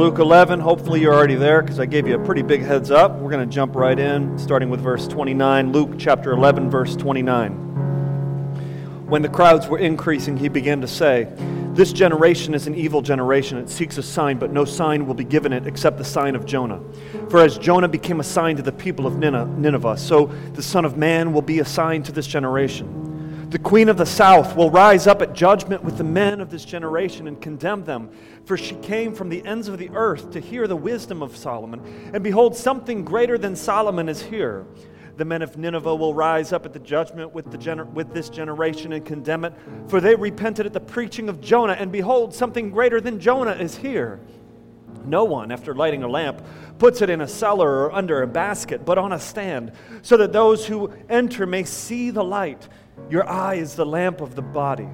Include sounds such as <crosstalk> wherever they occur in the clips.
Luke 11. Hopefully, you're already there because I gave you a pretty big heads up. We're going to jump right in, starting with verse 29. Luke chapter 11, verse 29. When the crowds were increasing, he began to say, This generation is an evil generation. It seeks a sign, but no sign will be given it except the sign of Jonah. For as Jonah became a sign to the people of Nineveh, so the Son of Man will be a sign to this generation. The queen of the south will rise up at judgment with the men of this generation and condemn them. For she came from the ends of the earth to hear the wisdom of Solomon. And behold, something greater than Solomon is here. The men of Nineveh will rise up at the judgment with, the gener- with this generation and condemn it. For they repented at the preaching of Jonah. And behold, something greater than Jonah is here. No one, after lighting a lamp, puts it in a cellar or under a basket, but on a stand, so that those who enter may see the light. Your eye is the lamp of the body.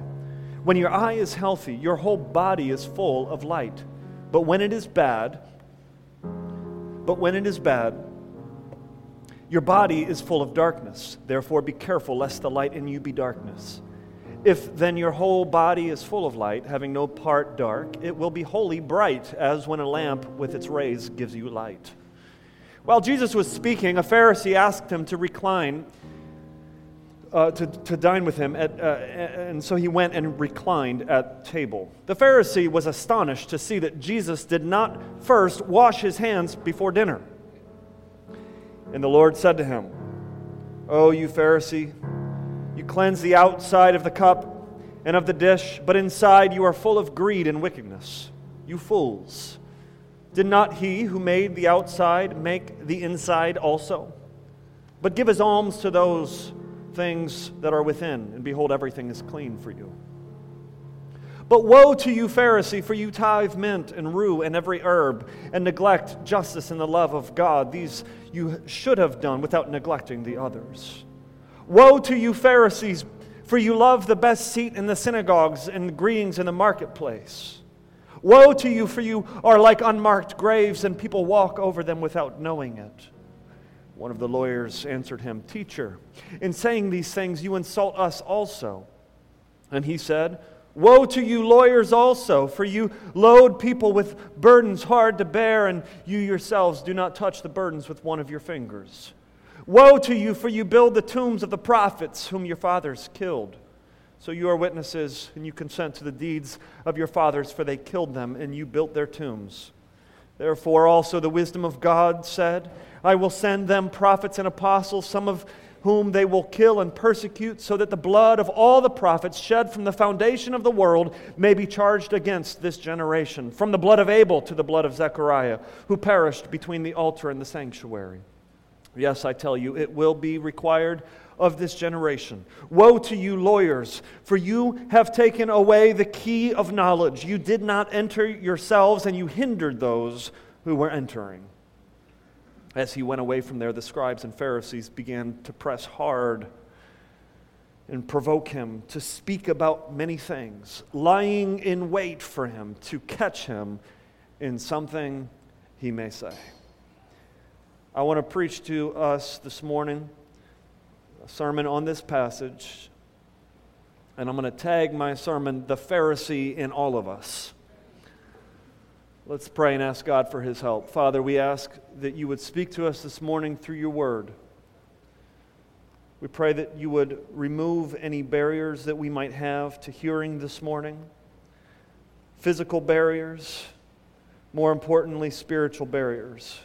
When your eye is healthy, your whole body is full of light. But when it is bad, but when it is bad, your body is full of darkness. Therefore, be careful lest the light in you be darkness. If then your whole body is full of light, having no part dark, it will be wholly bright, as when a lamp with its rays gives you light. While Jesus was speaking, a Pharisee asked him to recline uh, to, to dine with him, at, uh, and so he went and reclined at table. The Pharisee was astonished to see that Jesus did not first wash his hands before dinner. And the Lord said to him, Oh, you Pharisee, you cleanse the outside of the cup and of the dish, but inside you are full of greed and wickedness. You fools. Did not he who made the outside make the inside also? But give his alms to those things that are within, and behold, everything is clean for you. But woe to you, Pharisee, for you tithe mint and rue and every herb, and neglect justice and the love of God. These you should have done without neglecting the others. Woe to you, Pharisees, for you love the best seat in the synagogues and greetings in the marketplace. Woe to you, for you are like unmarked graves, and people walk over them without knowing it. One of the lawyers answered him, Teacher, in saying these things, you insult us also. And he said, Woe to you, lawyers, also, for you load people with burdens hard to bear, and you yourselves do not touch the burdens with one of your fingers. Woe to you, for you build the tombs of the prophets whom your fathers killed. So you are witnesses, and you consent to the deeds of your fathers, for they killed them, and you built their tombs. Therefore, also the wisdom of God said, I will send them prophets and apostles, some of whom they will kill and persecute, so that the blood of all the prophets shed from the foundation of the world may be charged against this generation, from the blood of Abel to the blood of Zechariah, who perished between the altar and the sanctuary. Yes, I tell you, it will be required of this generation. Woe to you, lawyers, for you have taken away the key of knowledge. You did not enter yourselves, and you hindered those who were entering. As he went away from there, the scribes and Pharisees began to press hard and provoke him to speak about many things, lying in wait for him to catch him in something he may say. I want to preach to us this morning a sermon on this passage, and I'm going to tag my sermon, The Pharisee in All of Us. Let's pray and ask God for his help. Father, we ask that you would speak to us this morning through your word. We pray that you would remove any barriers that we might have to hearing this morning physical barriers, more importantly, spiritual barriers.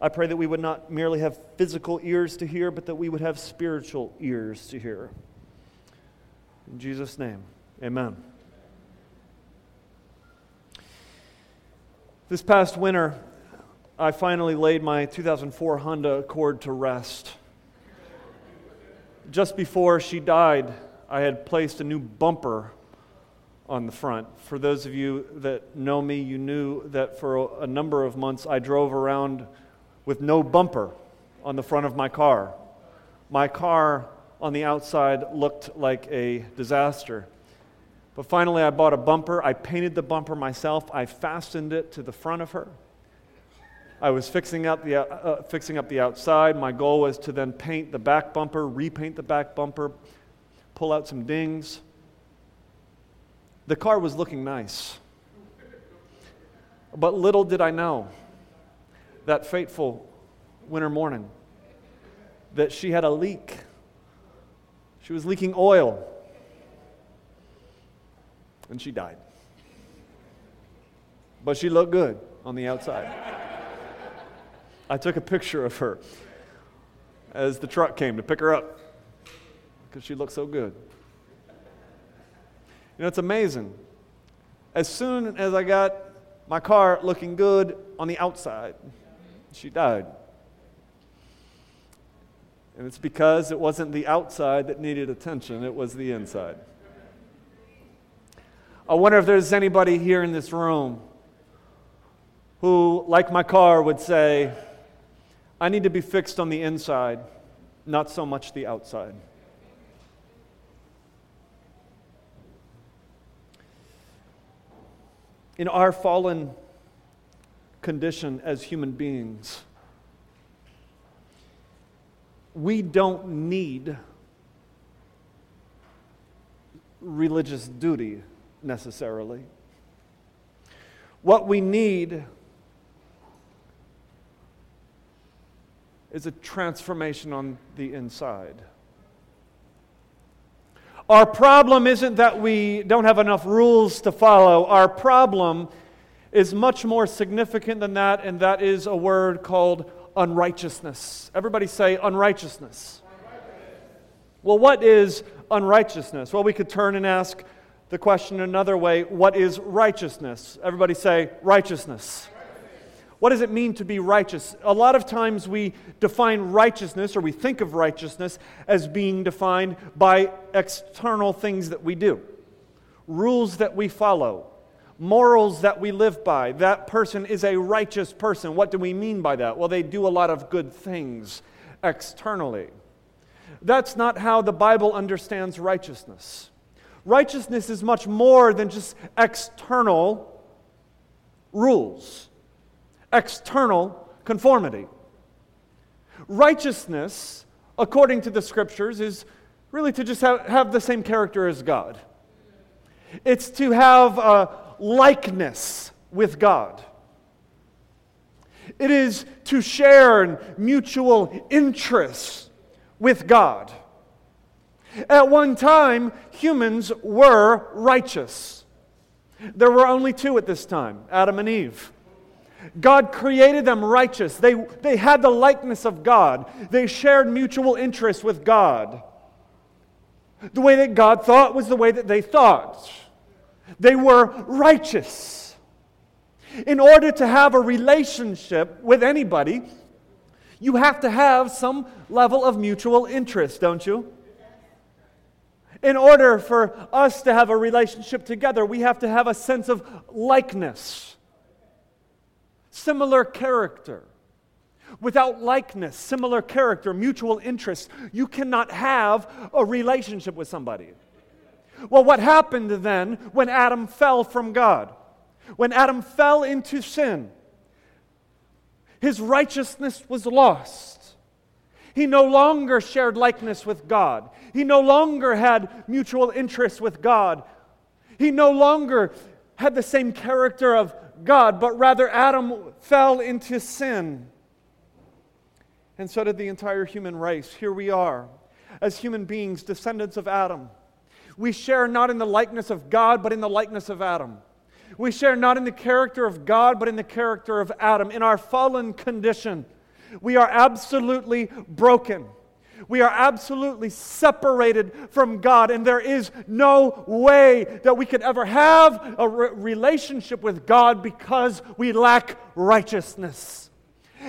I pray that we would not merely have physical ears to hear, but that we would have spiritual ears to hear. In Jesus' name, amen. This past winter, I finally laid my 2004 Honda Accord to rest. Just before she died, I had placed a new bumper on the front. For those of you that know me, you knew that for a number of months I drove around with no bumper on the front of my car. My car on the outside looked like a disaster. But finally, I bought a bumper. I painted the bumper myself. I fastened it to the front of her. I was fixing up the, uh, uh, fixing up the outside. My goal was to then paint the back bumper, repaint the back bumper, pull out some dings. The car was looking nice. But little did I know that fateful winter morning that she had a leak. She was leaking oil. And she died. But she looked good on the outside. I took a picture of her as the truck came to pick her up because she looked so good. You know, it's amazing. As soon as I got my car looking good on the outside, she died. And it's because it wasn't the outside that needed attention, it was the inside. I wonder if there's anybody here in this room who, like my car, would say, I need to be fixed on the inside, not so much the outside. In our fallen condition as human beings, we don't need religious duty necessarily. What we need is a transformation on the inside. Our problem isn't that we don't have enough rules to follow. Our problem is much more significant than that, and that is a word called unrighteousness. Everybody say unrighteousness. Well, what is unrighteousness? Well, we could turn and ask the question another way what is righteousness? Everybody say righteousness. What does it mean to be righteous? A lot of times we define righteousness or we think of righteousness as being defined by external things that we do, rules that we follow, morals that we live by. That person is a righteous person. What do we mean by that? Well, they do a lot of good things externally. That's not how the Bible understands righteousness. Righteousness is much more than just external rules external conformity. Righteousness, according to the scriptures, is really to just have, have the same character as God. It's to have a likeness with God. It is to share in mutual interests with God. At one time, humans were righteous. There were only two at this time Adam and Eve. God created them righteous. They, they had the likeness of God. They shared mutual interests with God. The way that God thought was the way that they thought. They were righteous. In order to have a relationship with anybody, you have to have some level of mutual interest, don't you? In order for us to have a relationship together, we have to have a sense of likeness similar character. Without likeness, similar character, mutual interest, you cannot have a relationship with somebody. Well, what happened then when Adam fell from God? When Adam fell into sin, his righteousness was lost. He no longer shared likeness with God. He no longer had mutual interest with God. He no longer had the same character of God, but rather Adam fell into sin. And so did the entire human race. Here we are, as human beings, descendants of Adam. We share not in the likeness of God, but in the likeness of Adam. We share not in the character of God, but in the character of Adam. In our fallen condition, we are absolutely broken. We are absolutely separated from God, and there is no way that we could ever have a re- relationship with God because we lack righteousness.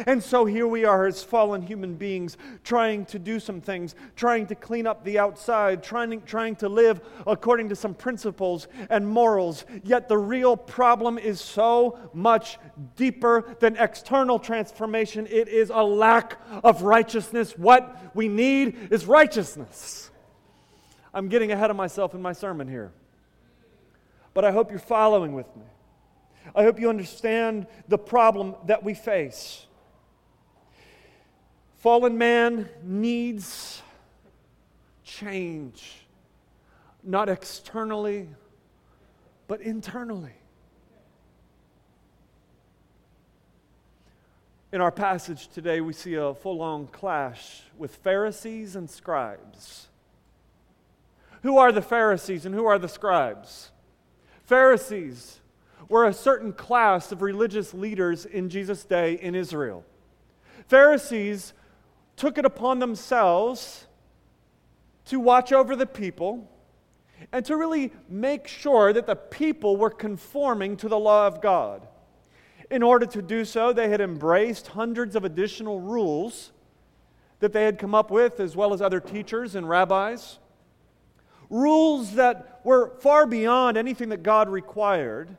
And so here we are as fallen human beings trying to do some things, trying to clean up the outside, trying, trying to live according to some principles and morals. Yet the real problem is so much deeper than external transformation. It is a lack of righteousness. What we need is righteousness. I'm getting ahead of myself in my sermon here. But I hope you're following with me. I hope you understand the problem that we face. Fallen man needs change, not externally, but internally. In our passage today, we see a full on clash with Pharisees and scribes. Who are the Pharisees and who are the scribes? Pharisees were a certain class of religious leaders in Jesus' day in Israel. Pharisees took it upon themselves to watch over the people and to really make sure that the people were conforming to the law of God. In order to do so, they had embraced hundreds of additional rules that they had come up with, as well as other teachers and rabbis. Rules that were far beyond anything that God required,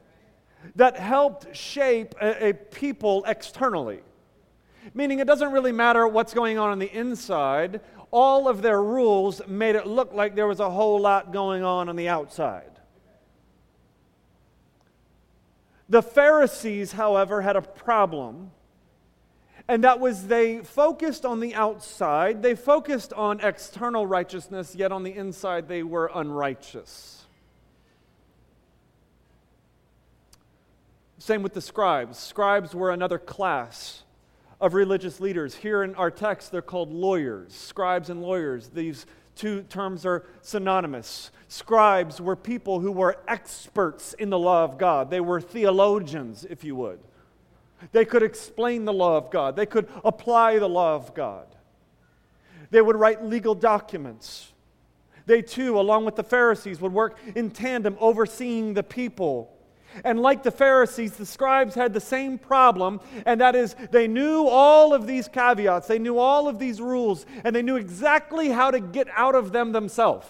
that helped shape a, a people externally. Meaning, it doesn't really matter what's going on on the inside, all of their rules made it look like there was a whole lot going on on the outside. The Pharisees, however, had a problem, and that was they focused on the outside, they focused on external righteousness, yet on the inside they were unrighteous. Same with the scribes. Scribes were another class of religious leaders. Here in our text, they're called lawyers, scribes and lawyers. These two terms are synonymous. Scribes were people who were experts in the law of God, they were theologians, if you would. They could explain the law of God, they could apply the law of God. They would write legal documents. They too, along with the Pharisees, would work in tandem overseeing the people and like the Pharisees, the scribes had the same problem, and that is they knew all of these caveats, they knew all of these rules, and they knew exactly how to get out of them themselves.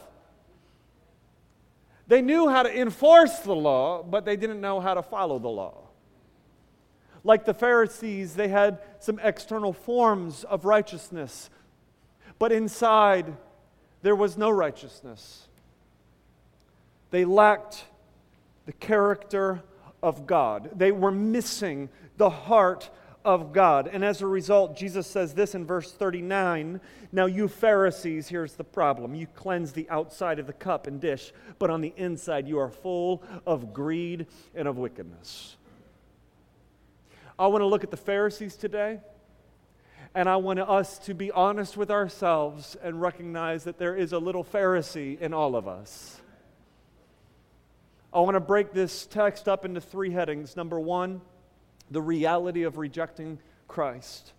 They knew how to enforce the law, but they didn't know how to follow the law. Like the Pharisees, they had some external forms of righteousness, but inside there was no righteousness. They lacked the character of God. They were missing the heart of God. And as a result, Jesus says this in verse 39 Now, you Pharisees, here's the problem. You cleanse the outside of the cup and dish, but on the inside you are full of greed and of wickedness. I want to look at the Pharisees today. And I want us to be honest with ourselves and recognize that there is a little Pharisee in all of us. I want to break this text up into three headings. Number one, the reality of rejecting Christ.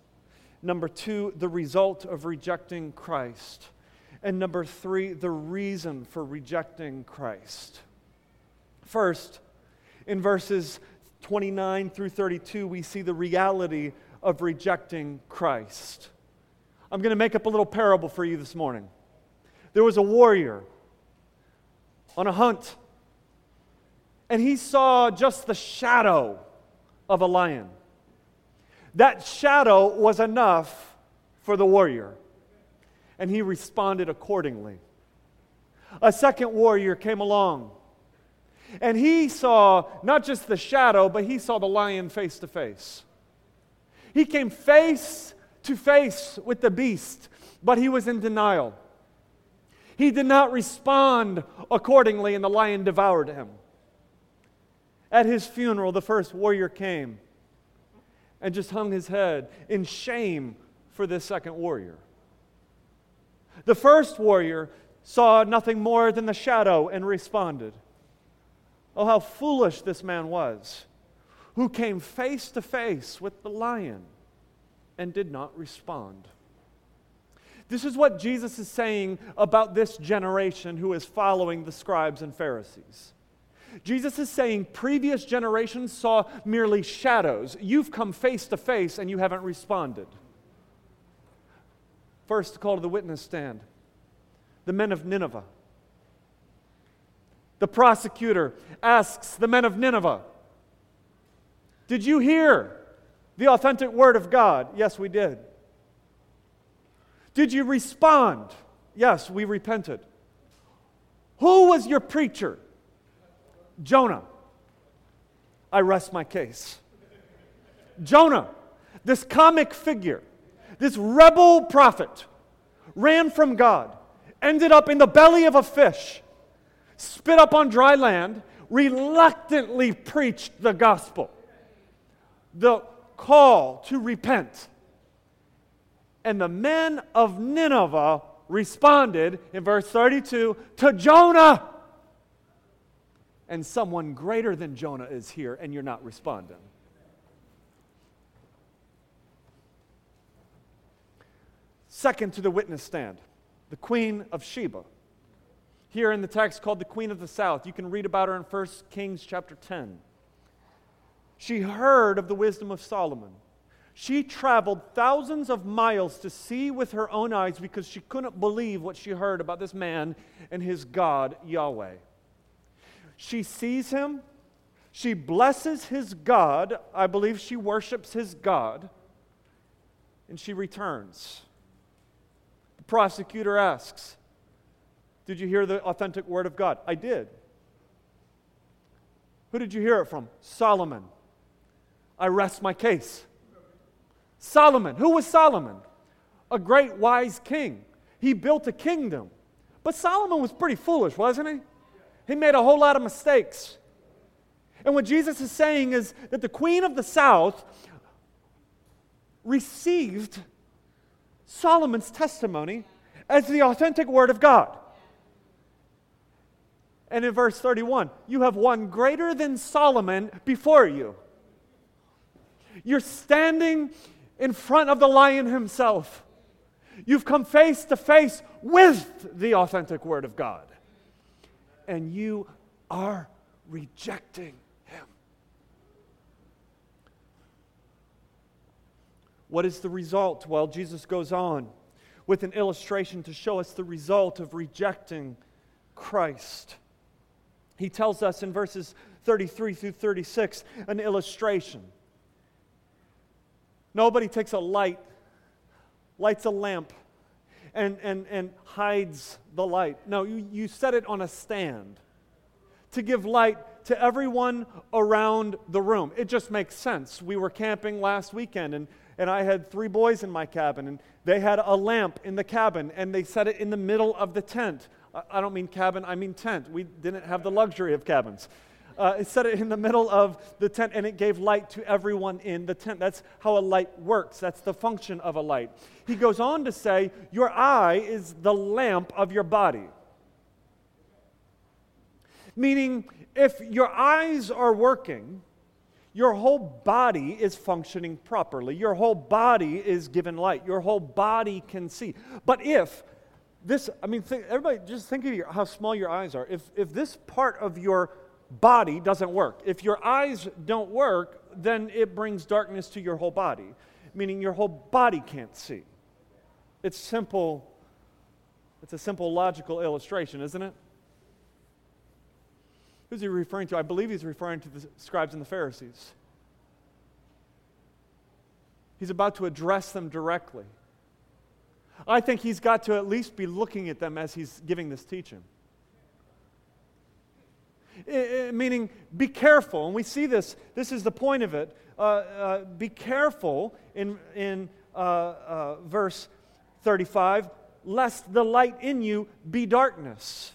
Number two, the result of rejecting Christ. And number three, the reason for rejecting Christ. First, in verses 29 through 32, we see the reality of rejecting Christ. I'm going to make up a little parable for you this morning. There was a warrior on a hunt and he saw just the shadow of a lion. That shadow was enough for the warrior, and he responded accordingly. A second warrior came along, and he saw not just the shadow, but he saw the lion face to face. He came face to face with the beast, but he was in denial. He did not respond accordingly, and the lion devoured him. At his funeral, the first warrior came and just hung his head in shame for this second warrior. The first warrior saw nothing more than the shadow and responded. Oh, how foolish this man was, who came face to face with the lion and did not respond. This is what Jesus is saying about this generation who is following the scribes and Pharisees. Jesus is saying previous generations saw merely shadows. You've come face to face and you haven't responded. First, call to the witness stand the men of Nineveh. The prosecutor asks the men of Nineveh, Did you hear the authentic word of God? Yes, we did. Did you respond? Yes, we repented. Who was your preacher? Jonah. I rest my case. Jonah, this comic figure, this rebel prophet, ran from God, ended up in the belly of a fish, spit up on dry land, reluctantly preached the gospel. The call to repent. And the men of Nineveh responded in verse 32 to Jonah. And someone greater than Jonah is here, and you're not responding. Second to the witness stand, the Queen of Sheba. Here in the text called the Queen of the South. You can read about her in 1 Kings chapter 10. She heard of the wisdom of Solomon. She traveled thousands of miles to see with her own eyes because she couldn't believe what she heard about this man and his God, Yahweh. She sees him, she blesses his God. I believe she worships his God, and she returns. The prosecutor asks, Did you hear the authentic word of God? I did. Who did you hear it from? Solomon. I rest my case. Solomon. Who was Solomon? A great wise king. He built a kingdom. But Solomon was pretty foolish, wasn't he? He made a whole lot of mistakes. And what Jesus is saying is that the queen of the south received Solomon's testimony as the authentic word of God. And in verse 31, you have one greater than Solomon before you. You're standing in front of the lion himself. You've come face to face with the authentic Word of God. And you are rejecting Him. What is the result? Well, Jesus goes on with an illustration to show us the result of rejecting Christ. He tells us in verses 33 through 36 an illustration. Nobody takes a light, lights a lamp, and, and, and hides the light. No, you, you set it on a stand to give light to everyone around the room. It just makes sense. We were camping last weekend, and, and I had three boys in my cabin, and they had a lamp in the cabin, and they set it in the middle of the tent. I, I don't mean cabin, I mean tent. We didn't have the luxury of cabins. Uh, it set it in the middle of the tent and it gave light to everyone in the tent. That's how a light works. That's the function of a light. He goes on to say, Your eye is the lamp of your body. Meaning, if your eyes are working, your whole body is functioning properly. Your whole body is given light. Your whole body can see. But if this, I mean, everybody just think of your, how small your eyes are. If, if this part of your body doesn't work. If your eyes don't work, then it brings darkness to your whole body, meaning your whole body can't see. It's simple. It's a simple logical illustration, isn't it? Who's he referring to? I believe he's referring to the scribes and the Pharisees. He's about to address them directly. I think he's got to at least be looking at them as he's giving this teaching meaning be careful. And we see this, this is the point of it. Uh, uh, be careful in, in uh, uh verse 35, lest the light in you be darkness.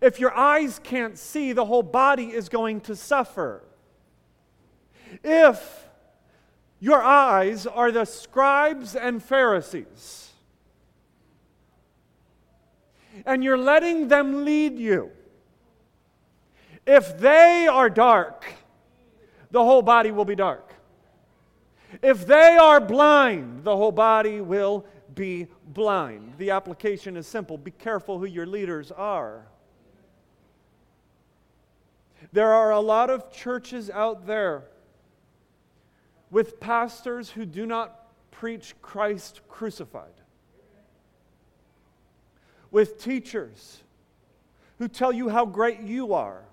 If your eyes can't see, the whole body is going to suffer. If your eyes are the scribes and Pharisees, and you're letting them lead you, if they are dark, the whole body will be dark. If they are blind, the whole body will be blind. The application is simple be careful who your leaders are. There are a lot of churches out there with pastors who do not preach Christ crucified, with teachers who tell you how great you are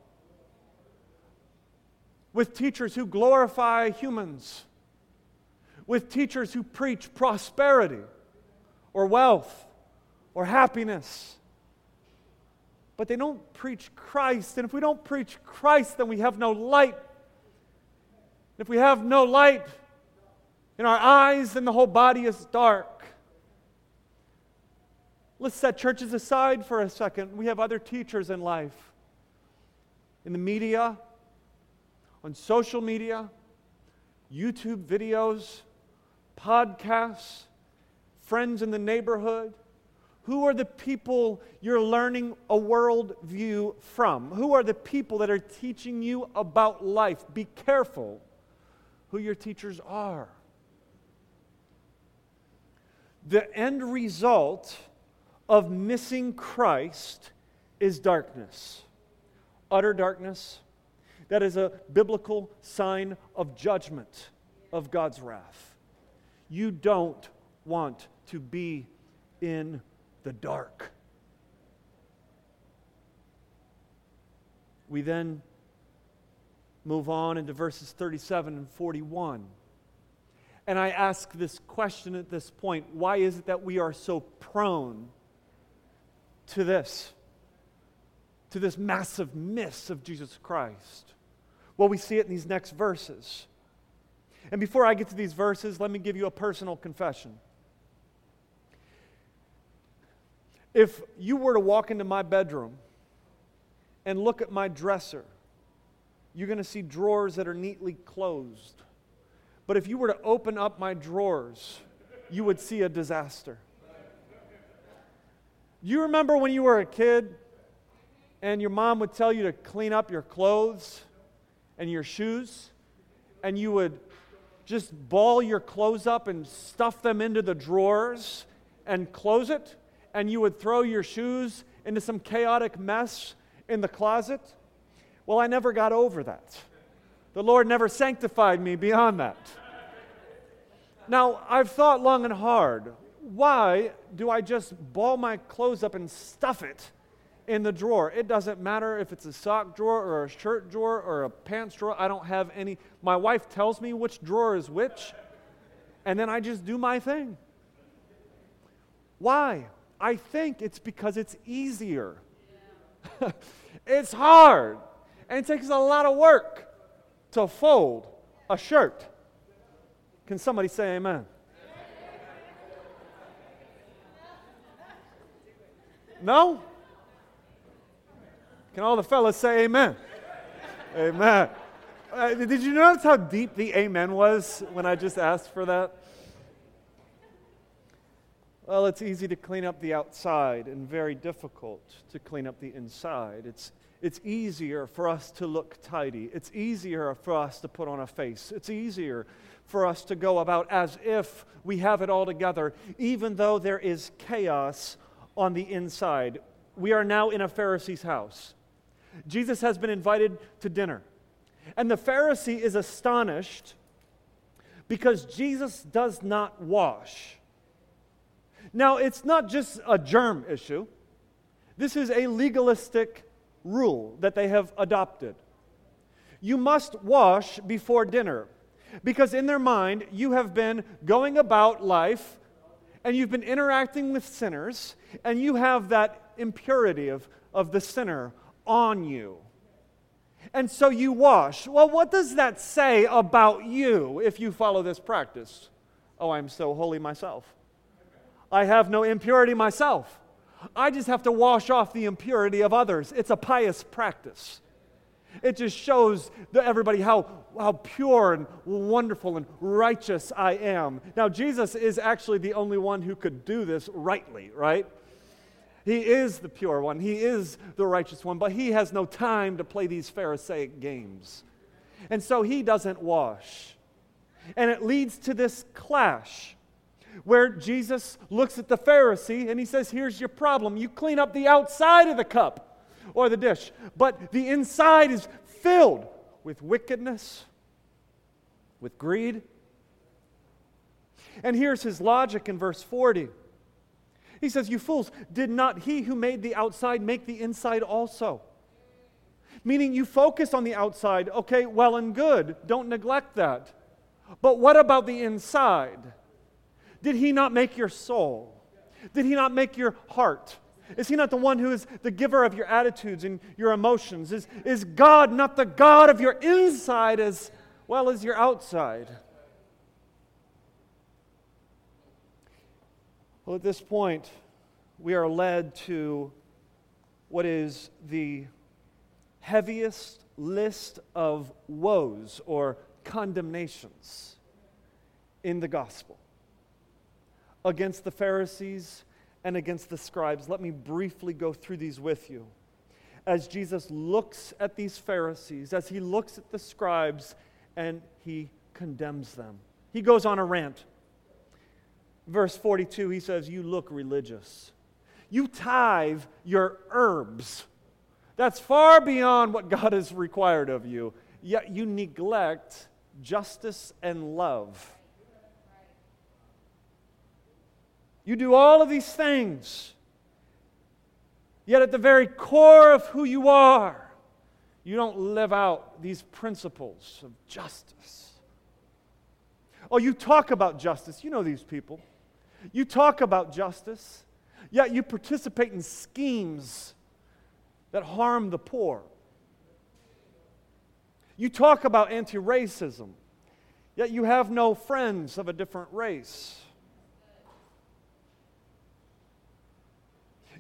with teachers who glorify humans, with teachers who preach prosperity or wealth or happiness. But they don't preach Christ. And if we don't preach Christ, then we have no light. If we have no light in our eyes, then the whole body is dark. Let's set churches aside for a second. We have other teachers in life. In the media, on social media, YouTube videos, podcasts, friends in the neighborhood? Who are the people you're learning a world view from? Who are the people that are teaching you about life? Be careful who your teachers are. The end result of missing Christ is darkness, utter darkness. That is a biblical sign of judgment of God's wrath. You don't want to be in the dark. We then move on into verses 37 and 41. And I ask this question at this point why is it that we are so prone to this? To this massive miss of Jesus Christ? Well, we see it in these next verses. And before I get to these verses, let me give you a personal confession. If you were to walk into my bedroom and look at my dresser, you're going to see drawers that are neatly closed. But if you were to open up my drawers, you would see a disaster. You remember when you were a kid and your mom would tell you to clean up your clothes and your shoes, and you would just ball your clothes up and stuff them into the drawers and close it? and you would throw your shoes into some chaotic mess in the closet? Well, I never got over that. The Lord never sanctified me beyond that. Now, I've thought long and hard why do I just ball my clothes up and stuff it in the drawer? It doesn't matter if it's a sock drawer or a shirt drawer or a pants drawer. I don't have any. My wife tells me which drawer is which, and then I just do my thing. Why? I think it's because it's easier. <laughs> it's hard, and it takes a lot of work to fold a shirt. Can somebody say amen? No? Can all the fellas say amen? amen. Uh, did you notice how deep the amen was when I just asked for that? Well, it's easy to clean up the outside and very difficult to clean up the inside. It's, it's easier for us to look tidy. It's easier for us to put on a face. It's easier for us to go about as if we have it all together, even though there is chaos on the inside. We are now in a Pharisee's house. Jesus has been invited to dinner. And the Pharisee is astonished because Jesus does not wash. Now, it's not just a germ issue, this is a legalistic rule that they have adopted. You must wash before dinner because, in their mind, you have been going about life and you've been interacting with sinners and you have that impurity of, of the sinner on you. And so you wash. Well, what does that say about you if you follow this practice? Oh, I'm so holy myself. I have no impurity myself. I just have to wash off the impurity of others. It's a pious practice. It just shows everybody how, how pure and wonderful and righteous I am. Now, Jesus is actually the only one who could do this rightly, right? He is the pure one, He is the righteous one, but He has no time to play these Pharisaic games. And so He doesn't wash. And it leads to this clash where Jesus looks at the Pharisee and he says, Here's your problem. You clean up the outside of the cup or the dish, but the inside is filled with wickedness, with greed. And here's his logic in verse 40. He says, You fools, did not he who made the outside make the inside also? Meaning you focus on the outside, okay, well and good. Don't neglect that. But what about the inside? Did he not make your soul? Did he not make your heart? Is he not the one who is the giver of your attitudes and your emotions? Is, is God not the God of your inside as well as your outside? Well, at this point, we are led to what is the heaviest list of woes or condemnations in the gospel against the Pharisees and against the scribes. Let me briefly go through these with you. As Jesus looks at these Pharisees, as he looks at the scribes, and he condemns them, he goes on a rant. Verse 42, he says, You look religious. You tithe your herbs. That's far beyond what God has required of you. Yet you neglect justice and love. You do all of these things. Yet at the very core of who you are, you don't live out these principles of justice. Oh, you talk about justice. You know these people. You talk about justice, yet you participate in schemes that harm the poor. You talk about anti racism, yet you have no friends of a different race.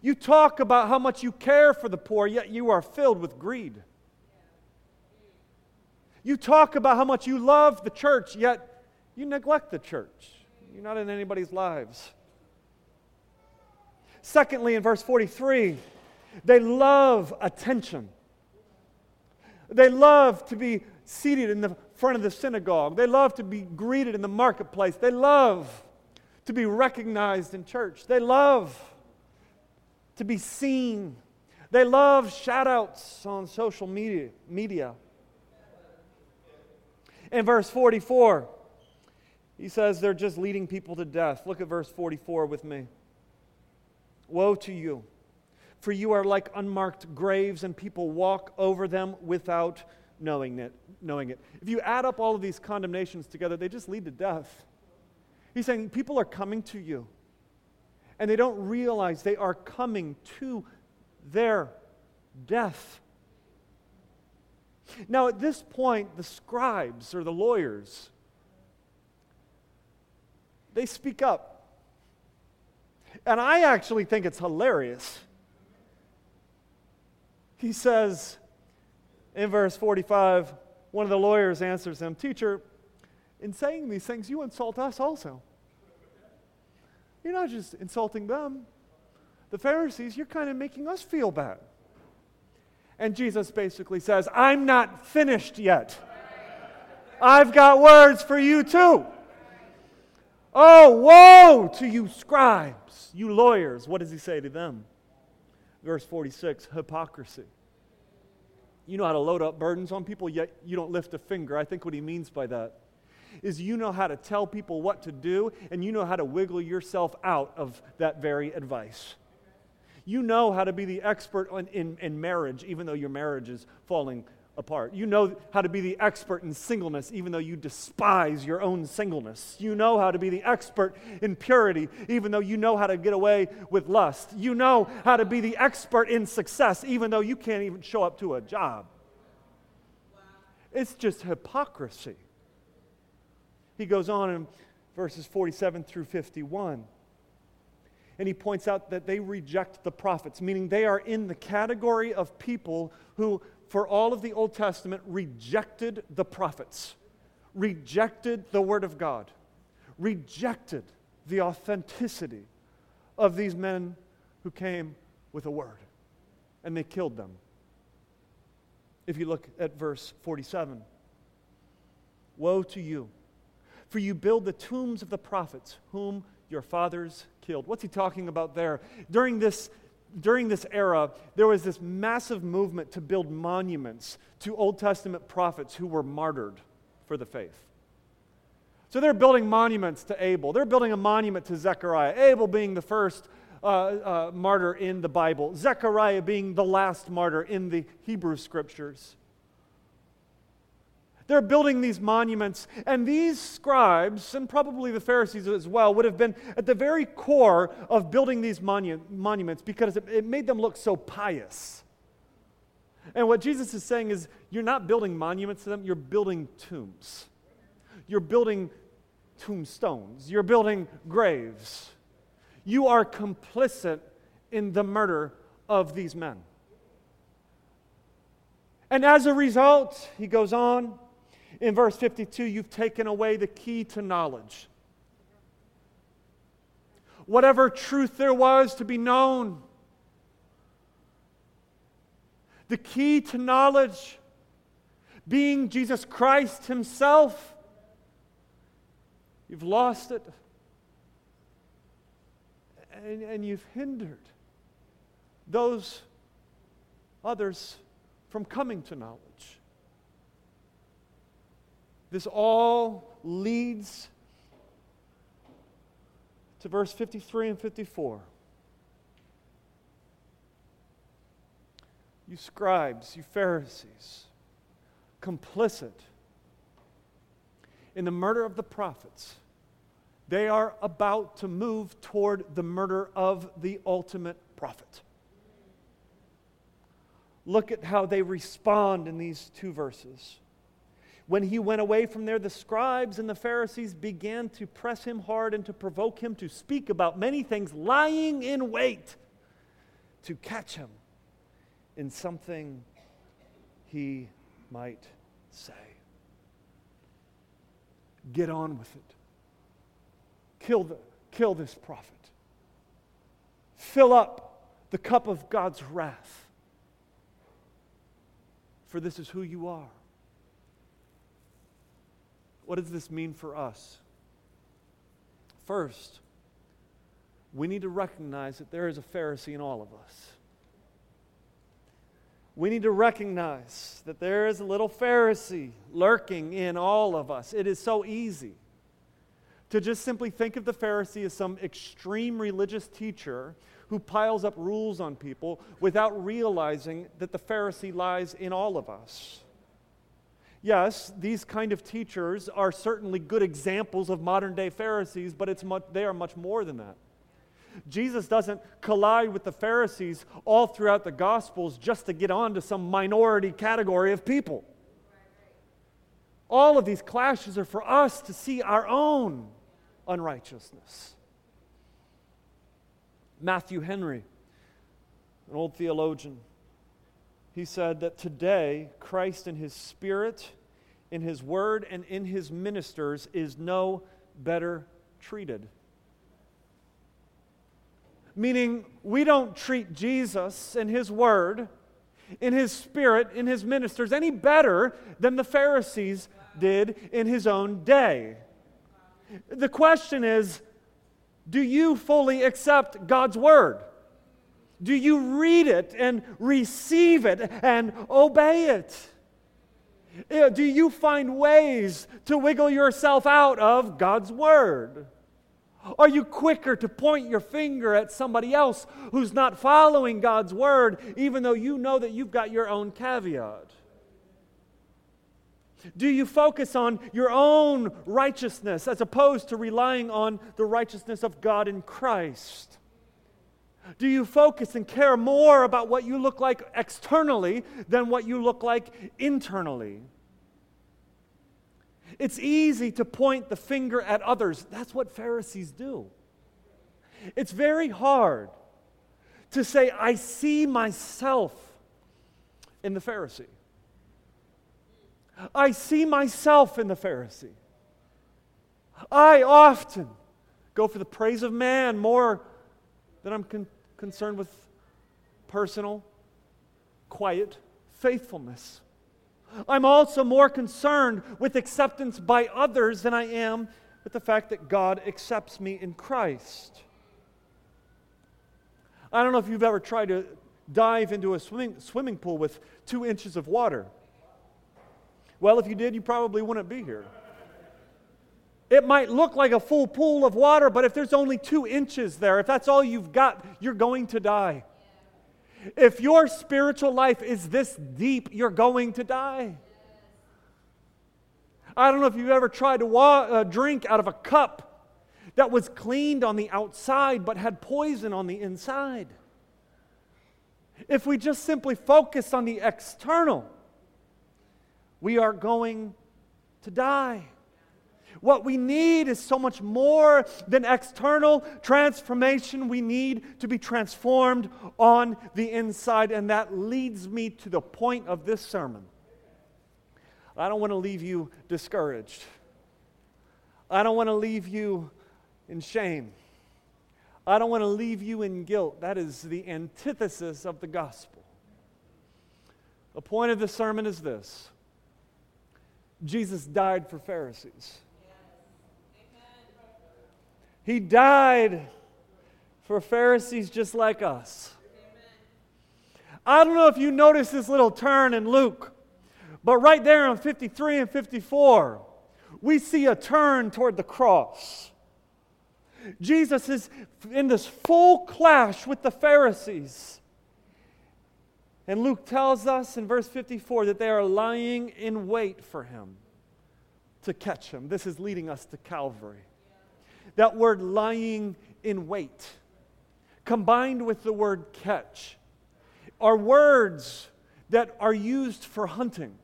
You talk about how much you care for the poor, yet you are filled with greed. You talk about how much you love the church, yet you neglect the church. You're not in anybody's lives. Secondly, in verse 43, they love attention. They love to be seated in the front of the synagogue. They love to be greeted in the marketplace. They love to be recognized in church. They love to be seen. They love shout outs on social media. media. In verse 44, he says they're just leading people to death. Look at verse 44 with me. Woe to you! For you are like unmarked graves, and people walk over them without knowing it. Knowing it. If you add up all of these condemnations together, they just lead to death. He's saying people are coming to you, and they don't realize they are coming to their death. Now, at this point, the scribes or the lawyers, they speak up. And I actually think it's hilarious he says in verse 45, one of the lawyers answers him, Teacher, in saying these things, you insult us also. You're not just insulting them, the Pharisees, you're kind of making us feel bad. And Jesus basically says, I'm not finished yet. I've got words for you too. Oh, woe to you, scribes, you lawyers. What does he say to them? Verse 46 hypocrisy. You know how to load up burdens on people, yet you don't lift a finger. I think what he means by that is you know how to tell people what to do, and you know how to wiggle yourself out of that very advice. You know how to be the expert in, in, in marriage, even though your marriage is falling apart. You know how to be the expert in singleness, even though you despise your own singleness. You know how to be the expert in purity, even though you know how to get away with lust. You know how to be the expert in success, even though you can't even show up to a job. It's just hypocrisy. He goes on in verses 47 through 51 and he points out that they reject the prophets, meaning they are in the category of people who for all of the Old Testament, rejected the prophets, rejected the Word of God, rejected the authenticity of these men who came with a word, and they killed them. If you look at verse 47, woe to you, for you build the tombs of the prophets whom your fathers killed. What's he talking about there? During this during this era, there was this massive movement to build monuments to Old Testament prophets who were martyred for the faith. So they're building monuments to Abel. They're building a monument to Zechariah. Abel being the first uh, uh, martyr in the Bible, Zechariah being the last martyr in the Hebrew scriptures. They're building these monuments, and these scribes, and probably the Pharisees as well, would have been at the very core of building these monu- monuments because it, it made them look so pious. And what Jesus is saying is, you're not building monuments to them, you're building tombs. You're building tombstones. You're building graves. You are complicit in the murder of these men. And as a result, he goes on, In verse 52, you've taken away the key to knowledge. Whatever truth there was to be known, the key to knowledge being Jesus Christ Himself, you've lost it. And, and you've hindered those others from coming to knowledge. This all leads to verse 53 and 54. You scribes, you Pharisees, complicit in the murder of the prophets. They are about to move toward the murder of the ultimate prophet. Look at how they respond in these two verses. When he went away from there, the scribes and the Pharisees began to press him hard and to provoke him to speak about many things, lying in wait to catch him in something he might say. Get on with it. Kill, the, kill this prophet. Fill up the cup of God's wrath. For this is who you are. What does this mean for us? First, we need to recognize that there is a Pharisee in all of us. We need to recognize that there is a little Pharisee lurking in all of us. It is so easy to just simply think of the Pharisee as some extreme religious teacher who piles up rules on people without realizing that the Pharisee lies in all of us. Yes, these kind of teachers are certainly good examples of modern day Pharisees, but it's much, they are much more than that. Jesus doesn't collide with the Pharisees all throughout the Gospels just to get on to some minority category of people. All of these clashes are for us to see our own unrighteousness. Matthew Henry, an old theologian, he said that today Christ in his spirit, in his word, and in his ministers is no better treated. Meaning, we don't treat Jesus and his word, in his spirit, in his ministers, any better than the Pharisees did in his own day. The question is do you fully accept God's word? Do you read it and receive it and obey it? Do you find ways to wiggle yourself out of God's word? Are you quicker to point your finger at somebody else who's not following God's word, even though you know that you've got your own caveat? Do you focus on your own righteousness as opposed to relying on the righteousness of God in Christ? Do you focus and care more about what you look like externally than what you look like internally? It's easy to point the finger at others. That's what Pharisees do. It's very hard to say, I see myself in the Pharisee. I see myself in the Pharisee. I often go for the praise of man more than I'm con- concerned with personal, quiet faithfulness. I'm also more concerned with acceptance by others than I am with the fact that God accepts me in Christ. I don't know if you've ever tried to dive into a swimming, swimming pool with two inches of water. Well, if you did, you probably wouldn't be here. It might look like a full pool of water, but if there's only two inches there, if that's all you've got, you're going to die. If your spiritual life is this deep, you're going to die. I don't know if you've ever tried to wa- uh, drink out of a cup that was cleaned on the outside but had poison on the inside. If we just simply focus on the external, we are going to die. What we need is so much more than external transformation. We need to be transformed on the inside. And that leads me to the point of this sermon. I don't want to leave you discouraged. I don't want to leave you in shame. I don't want to leave you in guilt. That is the antithesis of the gospel. The point of the sermon is this Jesus died for Pharisees. He died for Pharisees just like us. I don't know if you noticed this little turn in Luke, but right there in 53 and 54, we see a turn toward the cross. Jesus is in this full clash with the Pharisees. And Luke tells us in verse 54 that they are lying in wait for him to catch him. This is leading us to Calvary. That word lying in wait, combined with the word catch, are words that are used for hunting.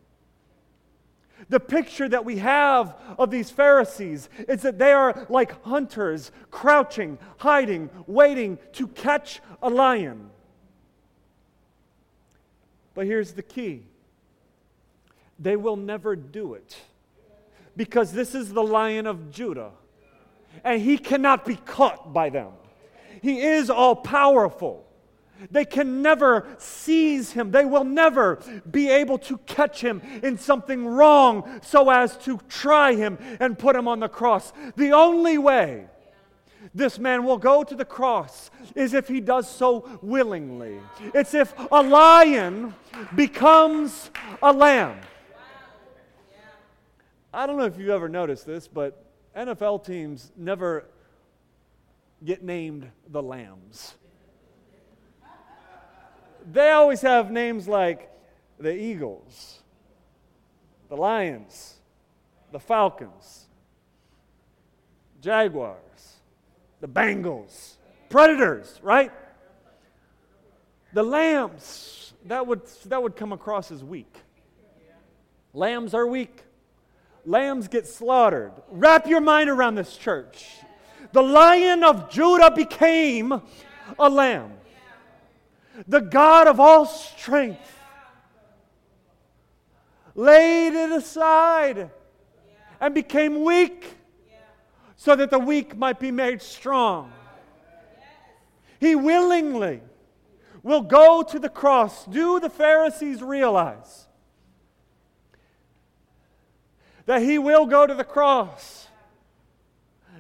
The picture that we have of these Pharisees is that they are like hunters, crouching, hiding, waiting to catch a lion. But here's the key they will never do it because this is the lion of Judah, and he cannot be caught by them. He is all powerful. They can never seize him. They will never be able to catch him in something wrong so as to try him and put him on the cross. The only way this man will go to the cross is if he does so willingly. It's if a lion becomes a lamb. I don't know if you've ever noticed this, but NFL teams never get named the Lambs they always have names like the Eagles, the Lions, the Falcons, Jaguars, the Bengals, Predators, right? The lambs, that would, that would come across as weak. Lambs are weak. Lambs get slaughtered. Wrap your mind around this church. The lion of Judah became a lamb the God of all strength, laid it aside and became weak so that the weak might be made strong. He willingly will go to the cross. Do the Pharisees realize that he will go to the cross?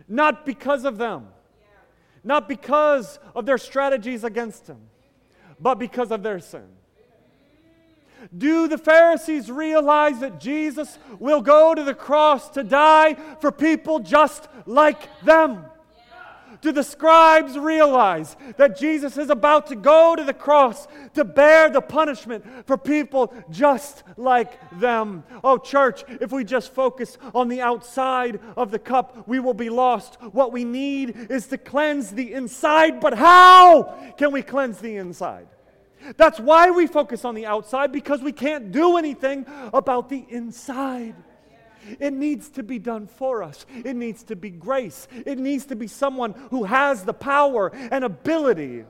Not because of them, not because of their strategies against him but because of their sin. Do the Pharisees realize that Jesus will go to the cross to die for people just like them? Do the scribes realize that Jesus is about to go to the cross to bear the punishment for people just like them? Oh, church, if we just focus on the outside of the cup, we will be lost. What we need is to cleanse the inside, but how can we cleanse the inside? That's why we focus on the outside because we can't do anything about the inside. It needs to be done for us. It needs to be grace. It needs to be someone who has the power and ability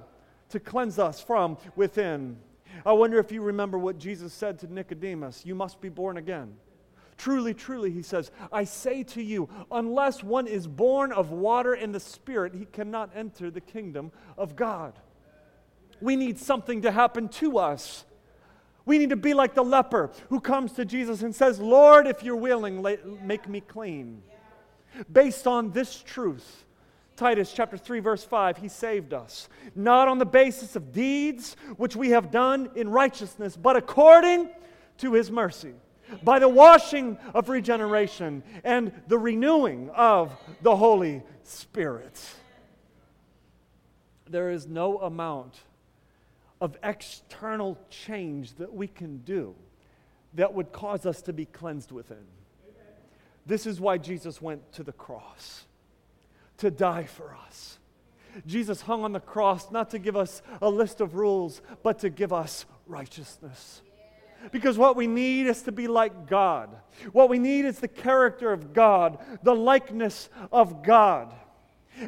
to cleanse us from within. I wonder if you remember what Jesus said to Nicodemus You must be born again. Truly, truly, he says, I say to you, unless one is born of water and the Spirit, he cannot enter the kingdom of God. We need something to happen to us. We need to be like the leper who comes to Jesus and says, Lord, if you're willing, make me clean. Based on this truth, Titus chapter 3 verse 5 he saved us not on the basis of deeds which we have done in righteousness but according to his mercy by the washing of regeneration and the renewing of the holy spirit there is no amount of external change that we can do that would cause us to be cleansed within. This is why Jesus went to the cross to die for us. Jesus hung on the cross not to give us a list of rules, but to give us righteousness. Because what we need is to be like God. What we need is the character of God, the likeness of God.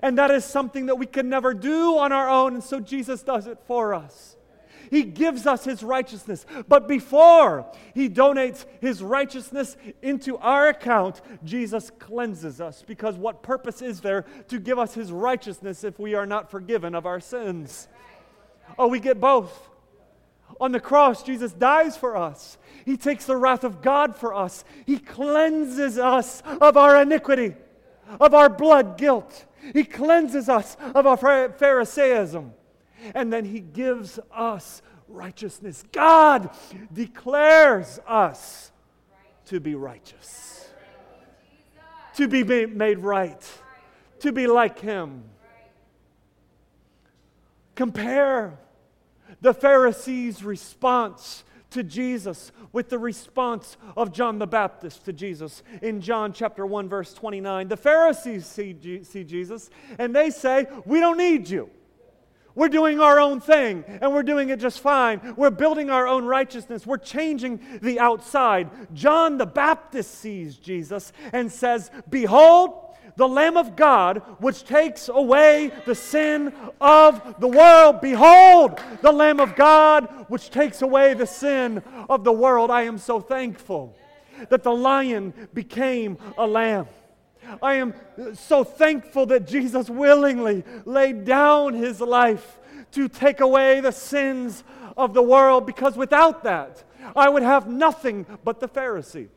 And that is something that we can never do on our own, and so Jesus does it for us. He gives us His righteousness. But before He donates His righteousness into our account, Jesus cleanses us. Because what purpose is there to give us His righteousness if we are not forgiven of our sins? Oh, we get both. On the cross, Jesus dies for us. He takes the wrath of God for us. He cleanses us of our iniquity, of our blood guilt. He cleanses us of our Pharisaism. And then He gives us righteousness. God declares us to be righteous, to be made right, to be like Him. Compare the Pharisees' response to Jesus with the response of John the Baptist to Jesus in John chapter 1 verse 29. The Pharisees see, see Jesus and they say, "We don't need you. We're doing our own thing and we're doing it just fine. We're building our own righteousness. We're changing the outside." John the Baptist sees Jesus and says, "Behold, the Lamb of God, which takes away the sin of the world. Behold, the Lamb of God, which takes away the sin of the world. I am so thankful that the lion became a lamb. I am so thankful that Jesus willingly laid down his life to take away the sins of the world because without that, I would have nothing but the Pharisee.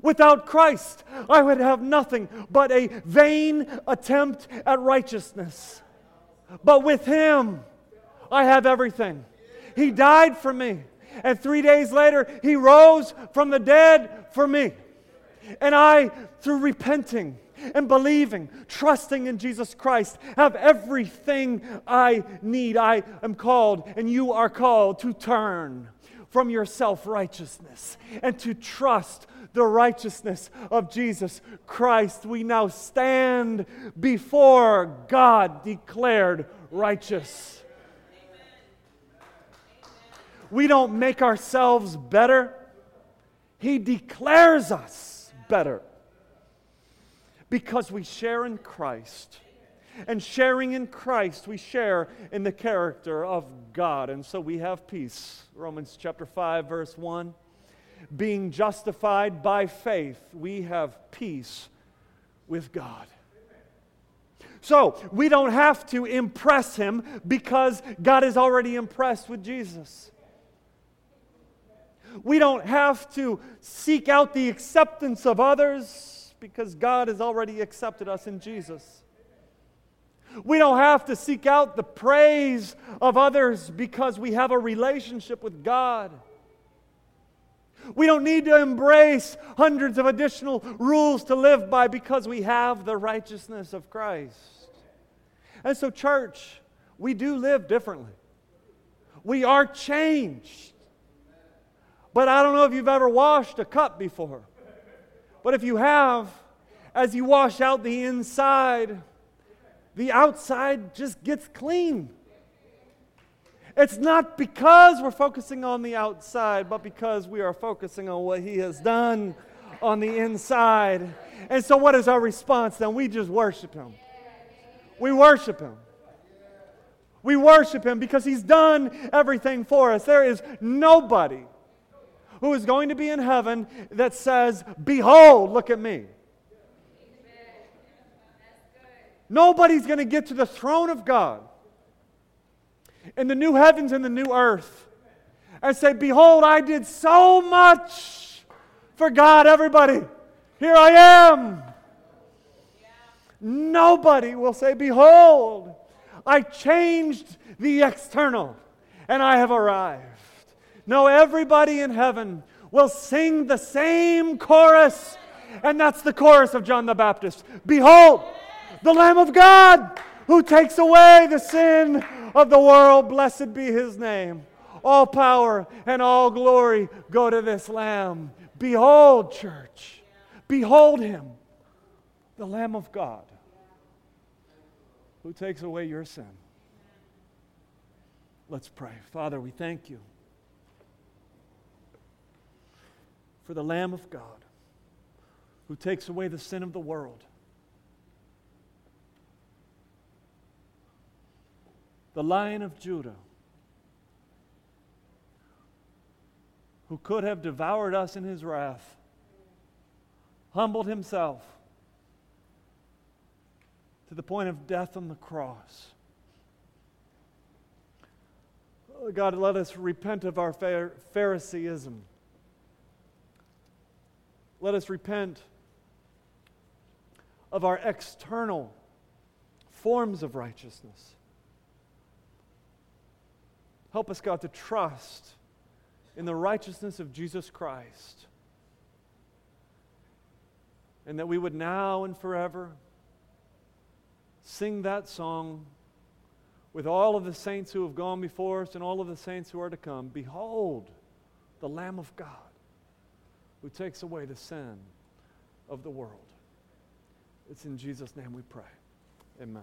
Without Christ, I would have nothing but a vain attempt at righteousness. But with Him, I have everything. He died for me. And three days later, He rose from the dead for me. And I, through repenting and believing, trusting in Jesus Christ, have everything I need. I am called, and you are called to turn from your self righteousness and to trust the righteousness of Jesus Christ. We now stand before God declared righteous. We don't make ourselves better, He declares us better because we share in Christ. And sharing in Christ, we share in the character of God. And so we have peace. Romans chapter 5, verse 1 being justified by faith, we have peace with God. So, we don't have to impress him because God is already impressed with Jesus. We don't have to seek out the acceptance of others because God has already accepted us in Jesus. We don't have to seek out the praise of others because we have a relationship with God. We don't need to embrace hundreds of additional rules to live by because we have the righteousness of Christ. And so, church, we do live differently. We are changed. But I don't know if you've ever washed a cup before. But if you have, as you wash out the inside, the outside just gets clean. It's not because we're focusing on the outside, but because we are focusing on what He has done on the inside. And so, what is our response then? We just worship Him. We worship Him. We worship Him because He's done everything for us. There is nobody who is going to be in heaven that says, Behold, look at me. Nobody's going to get to the throne of God in the new heavens and the new earth and say, Behold, I did so much for God, everybody. Here I am. Nobody will say, Behold, I changed the external and I have arrived. No, everybody in heaven will sing the same chorus, and that's the chorus of John the Baptist Behold, the Lamb of God who takes away the sin of the world. Blessed be his name. All power and all glory go to this Lamb. Behold, church, behold him, the Lamb of God who takes away your sin. Let's pray. Father, we thank you for the Lamb of God who takes away the sin of the world. the Lion of Judah, who could have devoured us in his wrath, humbled himself to the point of death on the cross. God, let us repent of our Phariseeism. Let us repent of our external forms of righteousness. Help us, God, to trust in the righteousness of Jesus Christ. And that we would now and forever sing that song with all of the saints who have gone before us and all of the saints who are to come. Behold, the Lamb of God who takes away the sin of the world. It's in Jesus' name we pray. Amen.